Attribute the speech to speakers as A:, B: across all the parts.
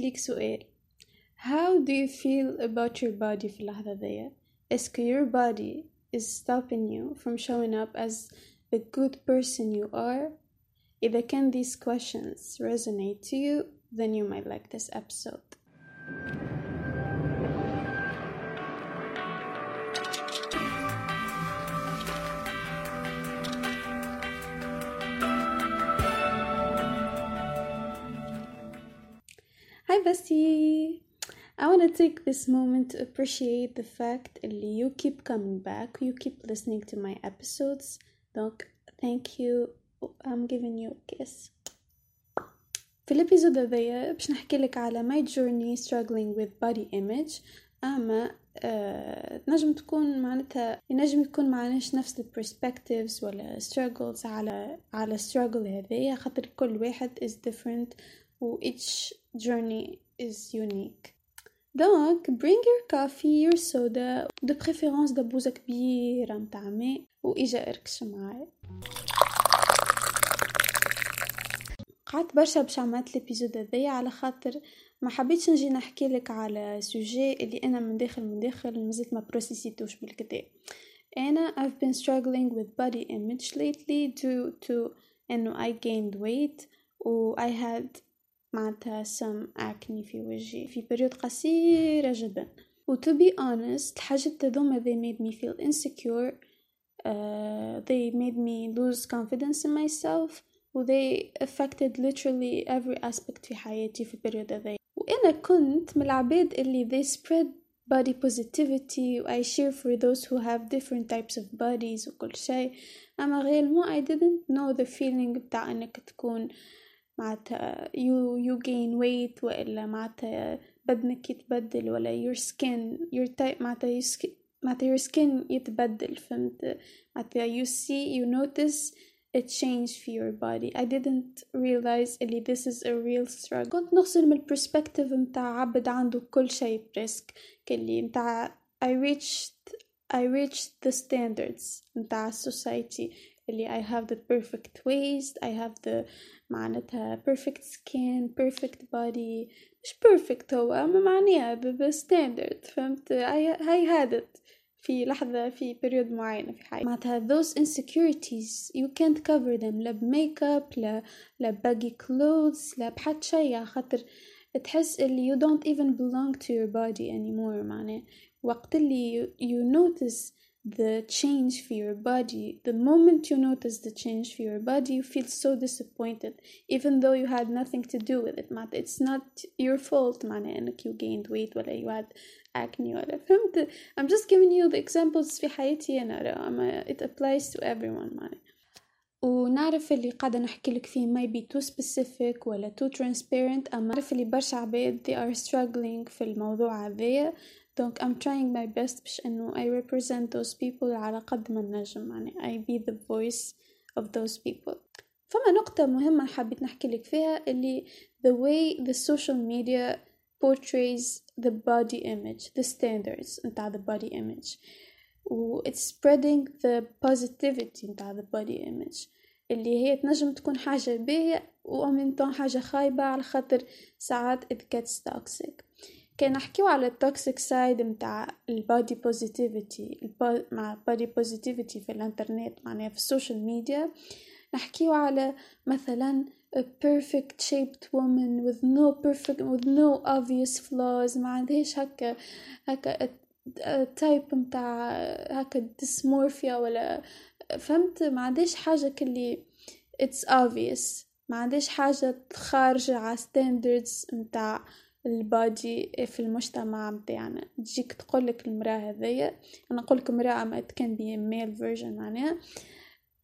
A: ليك سؤال How do you feel about your body في اللحظة ذي؟ اسكو your body is stopping you from showing up as the good person you are? إذا can these questions resonate to you, then you might like this episode. bestie! I want to take this moment to appreciate the fact that you keep coming back, you keep listening to my episodes. Donc, thank you. I'm giving you a kiss. في الابيزود هذايا باش نحكي لك على my journey struggling with body image اما آه تنجم تكون معناتها ينجم يكون معناش نفس البرسبكتيفز ولا struggles على على struggle هذايا خاطر كل واحد is different و each journey is unique. donc bring your coffee your soda de préférence دبوزة كبيرة متاع ماء وإيجا اركش معايا قعدت برشا باش عملت ال épisode هذايا على خاطر ما حبيتش نجي نحكي لك على sujet اللي أنا من داخل من داخل مازلت ما process يتوش بالكدا. أنا I've been struggling with body image lately due to أنه I gained weight و I had معناتها some acne في وجهي في بريود قصيرة جدا و to be honest الحاجات هذوما they made me feel insecure uh, they made me lose confidence in myself و they affected literally every aspect في حياتي في البريود هذا وأنا كنت من العباد اللي they spread body positivity و I share for those who have different types of bodies وكل شيء أما غير مو I didn't know the feeling بتاع أنك تكون معناتها you, you gain weight وإلا معناتها بدنك يتبدل ولا your skin your type معناتها your skin معناتها your skin يتبدل فهمت معناتها you see you notice a change في your body I didn't realize اللي this is a real struggle كنت نغسل من البرسبكتيف متاع عبد عنده كل شيء بريسك كلي متاع I reached I reached the standards متاع society اللي I have the perfect waist I have the معناتها perfect skin perfect body مش perfect هو أما معناها بستاندرد فهمت I, I had it في لحظة في period معينة في حياتي معناتها those insecurities you can't cover them لا بميك اب لا لا baggy clothes لا بحد شي خاطر تحس اللي you don't even belong to your body anymore معناه وقت اللي you, you notice the change for your body the moment you notice the change for your body you feel so disappointed even though you had nothing to do with it معناتها it's not your fault معناه انك you gained weight ولا you had acne ولا فهمت I'm just giving you the examples في حياتي أنا أما it applies to everyone معناه ونعرف اللي قاعدة نحكي لك فيه ما يبي too specific ولا too transparent أما نعرف اللي برشا عباد they are struggling في الموضوع هذايا donc I'm trying my best باش انه I represent those people على قد ما نجم يعني I be the voice of those people فما نقطة مهمة حبيت نحكي لك فيها اللي the way the social media portrays the body image the standards نتاع the body image و it's spreading the positivity نتاع the body image اللي هي تنجم تكون حاجة باهية و حاجة خايبة على خاطر ساعات it gets toxic كان نحكيو على ال toxic side متاع ال body positivity مع body positivity في الإنترنت معناها في ال social media. نحكيو على مثلا a perfect shaped woman with no perfect with no obvious flaws ما عندهاش هكا هكا type متاع هكا dysmorphia ولا فهمت؟ ما عندهاش حاجة كلي it's obvious. ما عندهاش حاجة خارجة على standards متاع البادي في المجتمع متاعنا تجيك تقولك المرأة هذيا أنا نقولك امرأة ما it can be a male معناها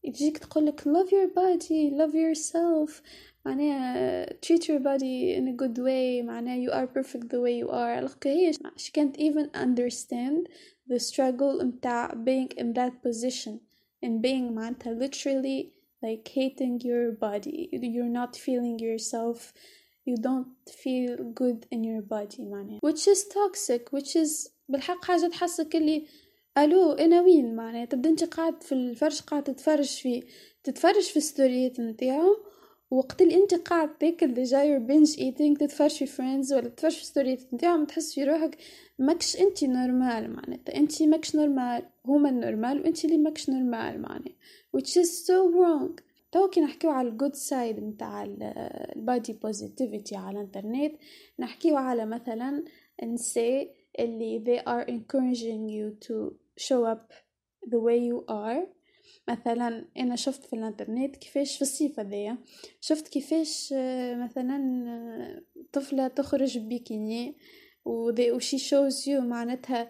A: تجيك تقولك love your body love yourself معناها treat your body in a good way معناها you are perfect the way you are لقى هي she can't even understand the struggle متاع being in that position and being معناتها literally like hating your body you're not feeling yourself you don't feel good in your body معناها. Which is toxic which is بالحق حاجة تحسك اللي ألو أنا وين؟ معناها. تبدا أنت قاعد في الفرش قاعد تتفرج في تتفرج في ستوريات نتاعهم. وقت اللي أنت قاعد تاكل déjà you're binge eating تتفرج في Friends ولا تتفرج في story ات نتاعهم تحس في روحك ماكش أنت normal معناتها أنت ماكش normal هما ال normal وأنت اللي ماكش normal معناها. Which is so wrong. تو كي نحكيو على ال good side نتاع ال body positivity على الإنترنت نحكيو على مثلا نساء اللي they are encouraging you to show up the way you are. مثلا أنا شفت في الإنترنت كيفاش في الصيف هذايا شفت كيفاش مثلا طفلة تخرج ببيكيني و she shows you معناتها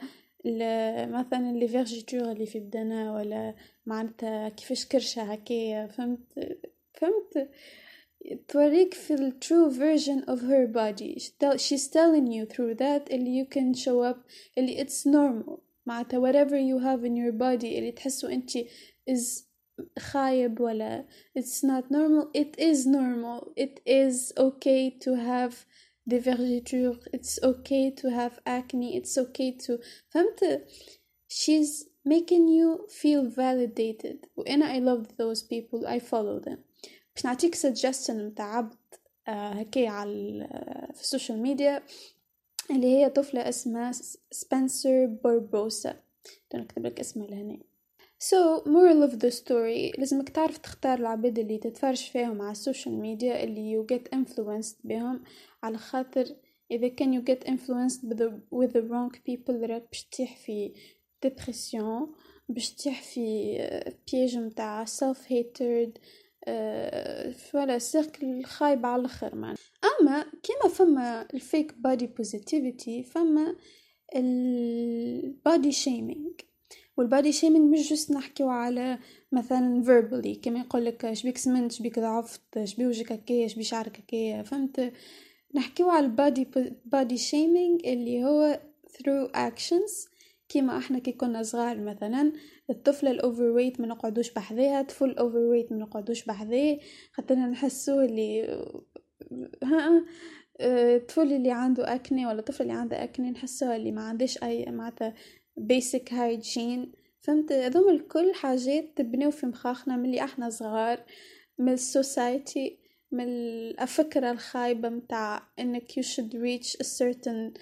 A: مثلا لي فيرجيتور اللي في بدنا ولا معناتها كيفاش كرشة هكايا فهمت فهمت توريك في ال true version of her body she's telling you through that اللي you can show up اللي it's normal معناتها whatever you have in your body اللي تحسوا انت is خايب ولا it's not normal it is normal it is okay to have des vergetures it's okay to have acne it's okay to فهمت she's making you feel validated وأنا I love those people I follow them باش نعطيك suggestion متاع عبد هكايا على في السوشيال ميديا اللي هي طفلة اسمها سبنسر بوربوسا نكتب لك اسمها لهنا so moral of the story لازمك تعرف تختار العباد اللي تتفرج فيهم على ال social media اللي you get influenced بهم على خاطر إذا كان you get influenced with the, with the wrong people راك باش تطيح في depression باش تطيح في بياج متاع self hatred voilà circle خايب على الآخر مان أما كيما فما ال fake body positivity فما ال body shaming وال body shaming مش just نحكيو على مثلا verbally كما يقول لك شبيك سمنت؟ شبيك ضعفت؟ شبي وجهك هكايا شبي شعرك هكايا فهمت؟ نحكيو على ال body body shaming اللي هو through actions كيما إحنا كي كنا صغار مثلا الطفله ال overweight ما نقعدوش بحذاها طفل ال overweight ما نقعدوش بحذاه خاطرنا نحسوه اللي ها الطفل اللي عنده acne ولا الطفل اللي عنده acne نحسوه اللي ما عندش أي معناتها basic hygiene. فهمت؟ هذوما الكل حاجات تبنيو في مخاخنا ملي إحنا صغار من ال society من الفكرة الخايبة متاع إنك you should reach a certain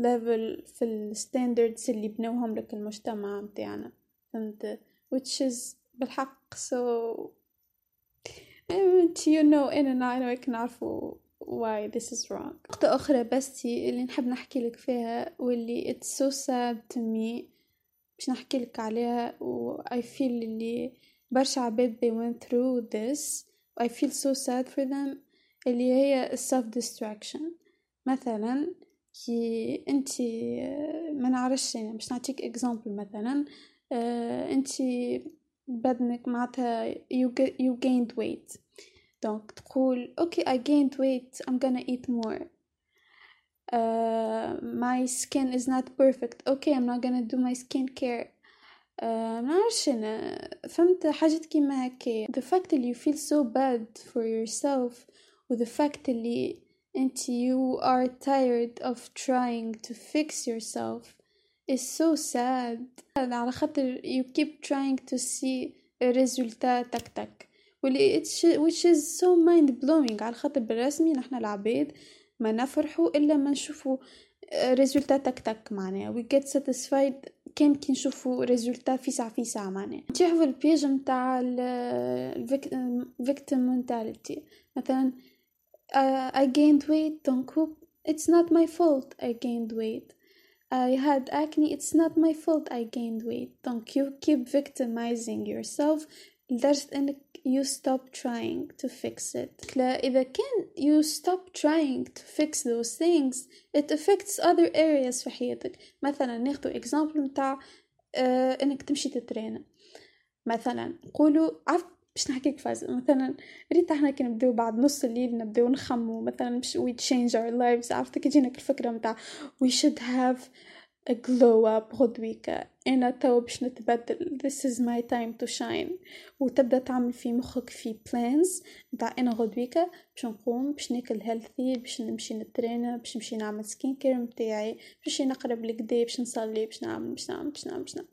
A: level في ال standards اللي بنوهم لك المجتمع متاعنا. فهمت؟ which is بالحق so you know أنا نعرف نعرفو why this is wrong. نقطة أخرى بستي اللي نحب نحكي لك فيها واللي it's so sad to me باش نحكي لك عليها و I feel اللي برشا عباد they went through this I feel so sad for them اللي هي self distraction مثلا كي انتي ما نعرفش يعني باش نعطيك example مثلا انتي بدنك معناتها you, you gained weight. دونك تقول اوكي I gained weight I'm gonna eat more uh, my skin is not perfect okay I'm not gonna do my skin care uh, منعرفش انا فهمت حاجات كيما هكا the fact اللي you feel so bad for yourself و the fact اللي انت you are tired of trying to fix yourself is so sad على خاطر you keep trying to see a result تك تك واللي which is so mind blowing على خاطر بالرسمي نحنا العباد ما نفرحوا الا ما نشوفوا ريزولتا تك تك معناها we get satisfied كان كي نشوفوا ريزولتا في ساعة في ساعة معناها نتيحوا في البيج متاع victim mentality مثلا uh, I gained weight don't cook it's not my fault I gained weight I had acne it's not my fault I gained weight don't you keep victimizing yourself لدرجة انك you stop trying to fix it. إذا كان you stop trying to fix those things it affects other areas في حياتك. مثلا ناخدو example متاع آه إنك تمشي t'entraîner مثلا نقولوا عرفت باش نحكيك phase. مثلا ريت إحنا كي نبداو بعد نص الليل نبداو نخمو. مثلا باش we change our lives. عرفت كي الفكرة متاع we should have a glow up غدويكا أنا تو باش نتبدل. This is my time to shine. وتبدأ تعمل في مخك في plans. نتاع أنا غدويكا باش نقوم باش ناكل healthy باش نمشي نترينا باش نمشي نعمل skin care متاعي باش نقرب لكدا باش نصلي باش نعمل باش نعمل باش نعمل باش نعمل.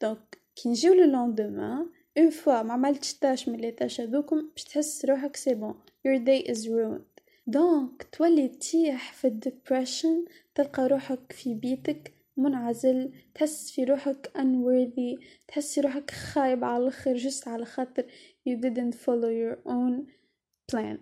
A: donc كي نجيو le lendemain une fois ما عملتش tâche من les tâches هذوكم باش تحس روحك c'est bon your day is ruined. donc تولي تطيح في ال depression تلقى روحك في بيتك منعزل تحس في روحك unworthy تحس في روحك خايب على الآخر just على خاطر you didn't follow your own plan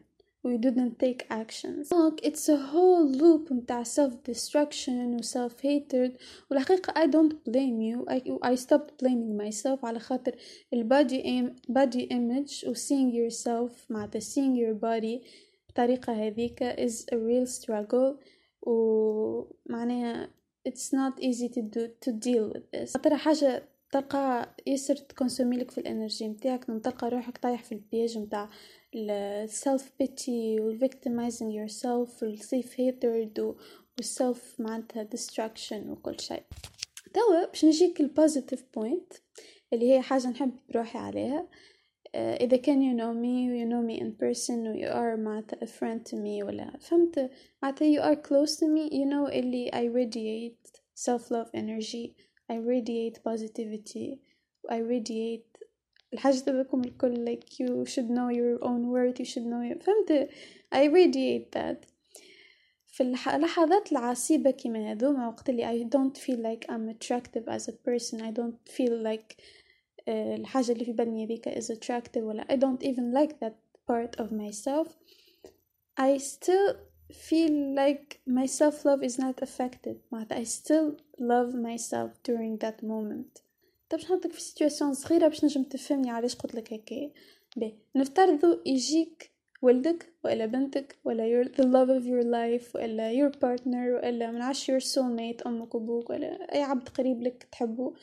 A: we didn't take actions دونك it's a whole loop متاع self destruction و self hatred والحقيقة I don't blame you I, I stopped blaming myself على خاطر ال body, aim, body image و seeing yourself معناتها seeing your body بطريقة هذيك is a real struggle ومعناها it's not easy to do to deal with this. خاطر حاجة تلقى ياسر تكونسوميلك في الانرجي متاعك تلقى روحك طايح في البياج متاع ال self pity وال victimizing yourself وال self hatred وال self معناتها destruction وكل شيء. توا باش نجيك ال positive point اللي هي حاجة نحب بروحي عليها. إذا كان you know me you know me in person و you are معناتها a friend to me ولا فهمت معناتها you are close to me you know اللي I radiate self love energy I radiate positivity I radiate الحاجة تبعكم الكل like you should know your own worth you should know your فهمت I radiate that في اللحظات العصيبة كيما هذوما وقت اللي I don't feel like I'm attractive as a person I don't feel like uh, الحاجة اللي في بالي هذيك is attractive ولا I don't even like that part of myself I still feel like my self love is not affected معناتها I still love myself during that moment طب باش نحطك في situation صغيرة باش نجم تفهمني علاش قلت لك هكا bon نفترضوا يجيك ولدك ولا بنتك ولا your the love of your life ولا your partner ولا منعش your soulmate أمك وأبوك ولا أي عبد قريب لك تحبه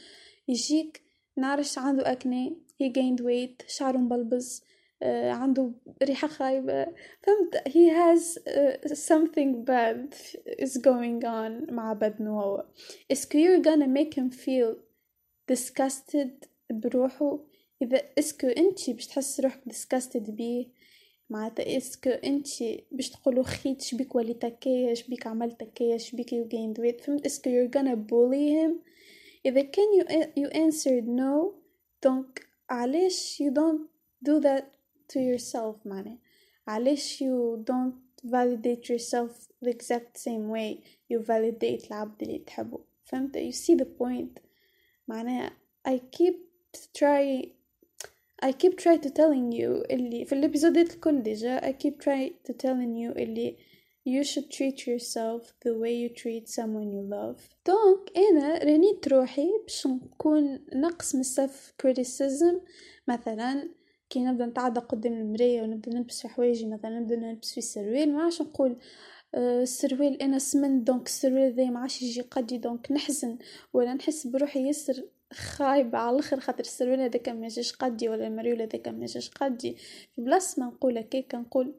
A: يجيك نعرش عنده acne he gained weight شعره مبلبز uh, عنده ريحة خايبة. فهمت؟ He has uh, something bad is going on مع بدنه هو. est-ce que you're gonna make him feel disgusted بروحه؟ إذا est-ce que إنتي باش تحس روحك disgusted بيه معناتها est-ce que إنتي باش تقولوا خيت شبيك وليت هكايا شبيك عملت هكايا شبيك you gained weight. فهمت؟ est-ce que you're gonna bully him إذا كان you, you answered no دونك علاش you don't do that to yourself معناه علاش you don't validate yourself the exact same way you validate العبد اللي تحبه فهمت you see the point معناها I keep try I keep try to telling you اللي في الابيزودات الكل ديجا I keep try to telling you اللي you should treat yourself the way you treat someone you love. دونك أنا رنيت روحي باش نكون نقص من السلف criticism. مثلا كي نبدأ نتعدى قدام المراية ونبدأ نلبس في حوايجي مثلا نبدأ نلبس في السروال ما عادش نقول السروال أنا سمنت donc السروال ذا ما عادش يجي قدي donc نحزن. ولا نحس بروحي ياسر خايبة على الآخر خاطر السروال هذاك ما يجيش قدي ولا المريول هذاك ما يجيش قدي في بلاصة ما نقول هكاك نقول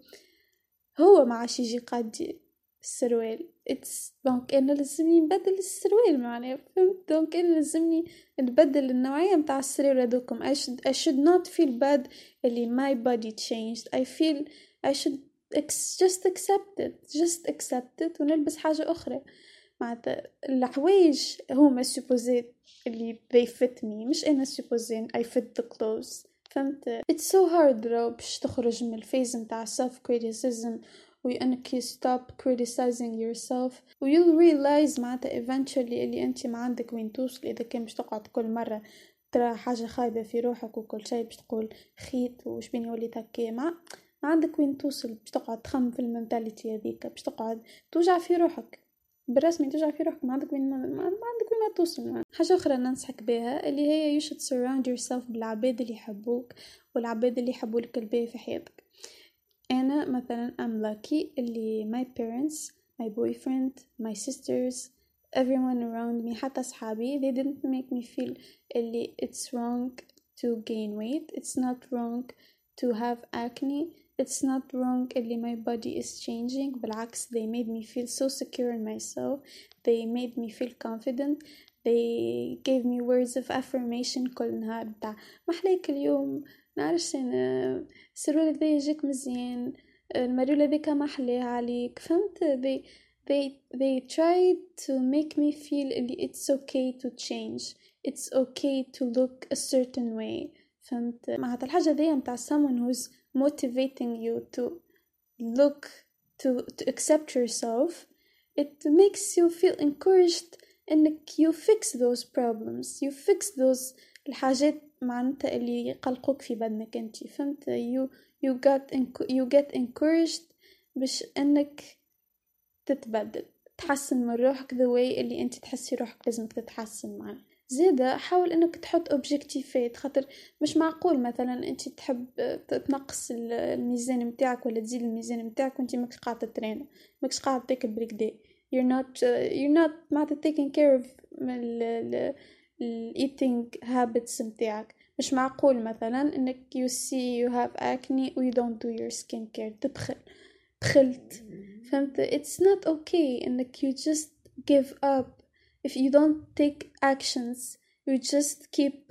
A: هو ما عادش يجي قدي السروال. it's donc أنا لازمني نبدل السروال معناها فهمت؟ donc أنا لازمني نبدل النوعية متاع السروال هذوكم. I should, I should not feel bad اللي my body changed. I feel I should just accept it. Just accept it ونلبس حاجة أخرى. معناتها الحوايج هما supposés اللي they fit me مش أنا supposée I fit the clothes. فهمت. It's so hard though باش تخرج من ال phase متاع self criticism وأنك you stop criticizing yourself و you'll realize معناتها eventually اللي أنت ما عندك وين توصل إذا كان باش تقعد كل مرة ترى حاجة خايبة في روحك وكل شيء باش تقول خيت شبيني وليت هكا ما ما عندك وين توصل باش تقعد تخمم في ال mentalité هذيك باش تقعد توجع في روحك. بالرسمي توجع في روحك ما عندك وين ما, عندك وين توصل معنا. حاجة أخرى ننصحك بها اللي هي you should surround yourself بالعباد اللي يحبوك والعباد اللي يحبوا لك الباهي في حياتك أنا مثلا ام lucky اللي my parents my boyfriend my sisters everyone around me حتى صحابي they didn't make me feel اللي it's wrong to gain weight it's not wrong to have acne it's not wrong اللي my body is changing بالعكس they made me feel so secure in myself they made me feel confident they gave me words of affirmation كل نهار بتاع محليك اليوم نعرفش انا السروال ذا يجيك مزيان المريول هذيك ما حليها عليك فهمت they they they tried to make me feel اللي it's okay to change it's okay to look a certain way فهمت معناتها الحاجة ذي متاع someone who's motivating you to look to, to accept yourself it makes you feel encouraged انك you fix those problems you fix those الحاجات معناتها اللي يقلقوك في بدنك انت فهمت you you get you get encouraged باش انك تتبدل تحسن من روحك the way اللي انت تحسي روحك لازمك تتحسن معاه زيادة حاول إنك تحط اوبجيكتيفات خاطر مش معقول مثلا أنت تحب تنقص الميزان متاعك ولا تزيد الميزان متاعك وأنت ماكش قاعد تترينا ماكش قاعد تاكل بريك you're not you're not معناتها taking care of ال eating habits متاعك. مش معقول مثلا إنك you see you have acne و you don't do your skincare تبخل بخلت فهمت؟ It's not okay إنك you just give up if you don't take actions you just keep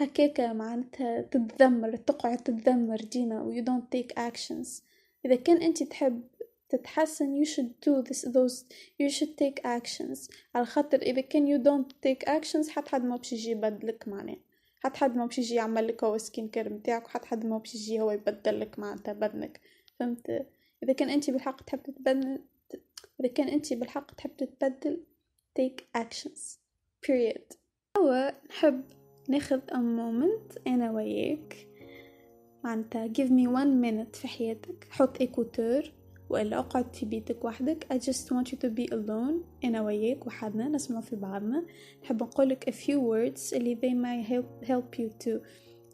A: هكاكا معناتها تتذمر تقعد تتذمر ديما و you don't take actions. إذا كان أنت تحب تتحسن you should do this those you should take actions. على خاطر إذا كان you don't take actions حتى حد ما باش يجي يبدلك معناه حتى حد ما باش يجي يعمل لك هو skin care متاعك وحتى حد ما باش يجي هو يبدل لك معناتها بدنك. فهمت؟ إذا كان أنت بالحق تحب تتبدل إذا كان أنت بالحق تحب تتبدل take actions period هو نحب ناخذ a moment أنا وياك معناتها give me one minute في حياتك حط إيكوتور وإلا أقعد في بيتك وحدك I just want you to be alone أنا وياك وحدنا نسمع في بعضنا نحب نقولك a few words اللي they may help, help you to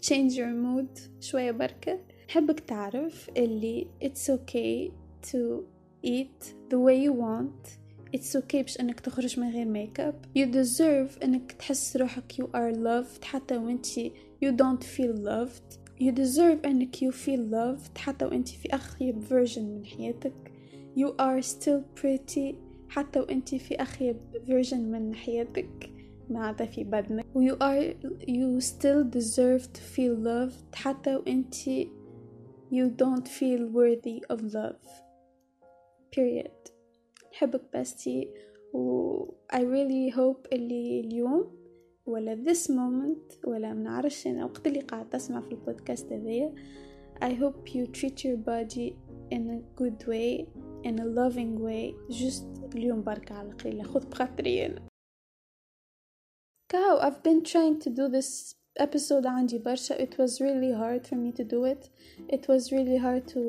A: change your mood شوية بركة نحبك تعرف اللي it's okay to eat the way you want it's okay باش انك تخرج من غير ميك اب you deserve انك تحس روحك you are loved حتى وانتي you don't feel loved you deserve انك you feel loved حتى وانتي في اخيب version من حياتك you are still pretty حتى وانتي في اخيب version من حياتك ماذا في بدنك و you are you still deserve to feel loved حتى وانتي you don't feel worthy of love period نحبك بستي. و I really hope اللي اليوم ولا this moment ولا منعرفش أنا وقت اللي قاعد تسمع في البودكاست هذايا. I hope you treat your body in a good way in a loving way. Just اليوم بركة على القليلة خذ بخاطري أنا. كاو I've been trying to do this episode عندي برشا it was really hard for me to do it it was really hard to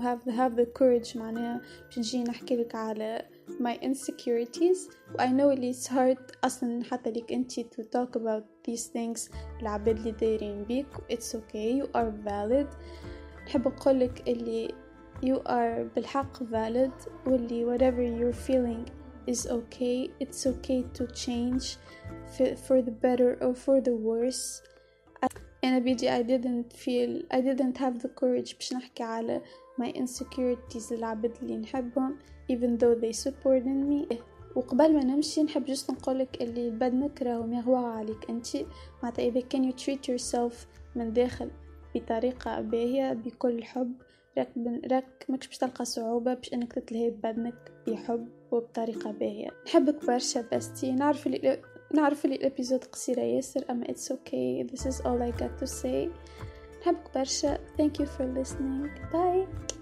A: have have the courage معناها باش نجي نحكي لك على my insecurities I know اللي it's hard أصلا حتى ليك انتي to talk about these things العباد اللي دايرين بيك it's okay you are valid نحب نقولك اللي you are بالحق valid واللي whatever you're feeling is okay. It's okay to change for the better or for the worse. أنا I didn't feel I didn't have the courage باش نحكي على my insecurities نحبهم even though they supported me. وقبل ما نمشي نحب جست نقولك اللي بدنك راهو مغوى عليك انتي معناتها إذا كان you treat yourself من داخل بطريقة باهية بكل حب راك راك ماكش باش تلقى صعوبة باش إنك تتلهي ببدنك بحب. وبطريقة باهية. نحبك برشا بستي. نعرف اللي نعرف اللي الإبيزود قصيرة ياسر أما it's okay. This is all I got to say. نحبك برشا. Thank you for listening. Bye.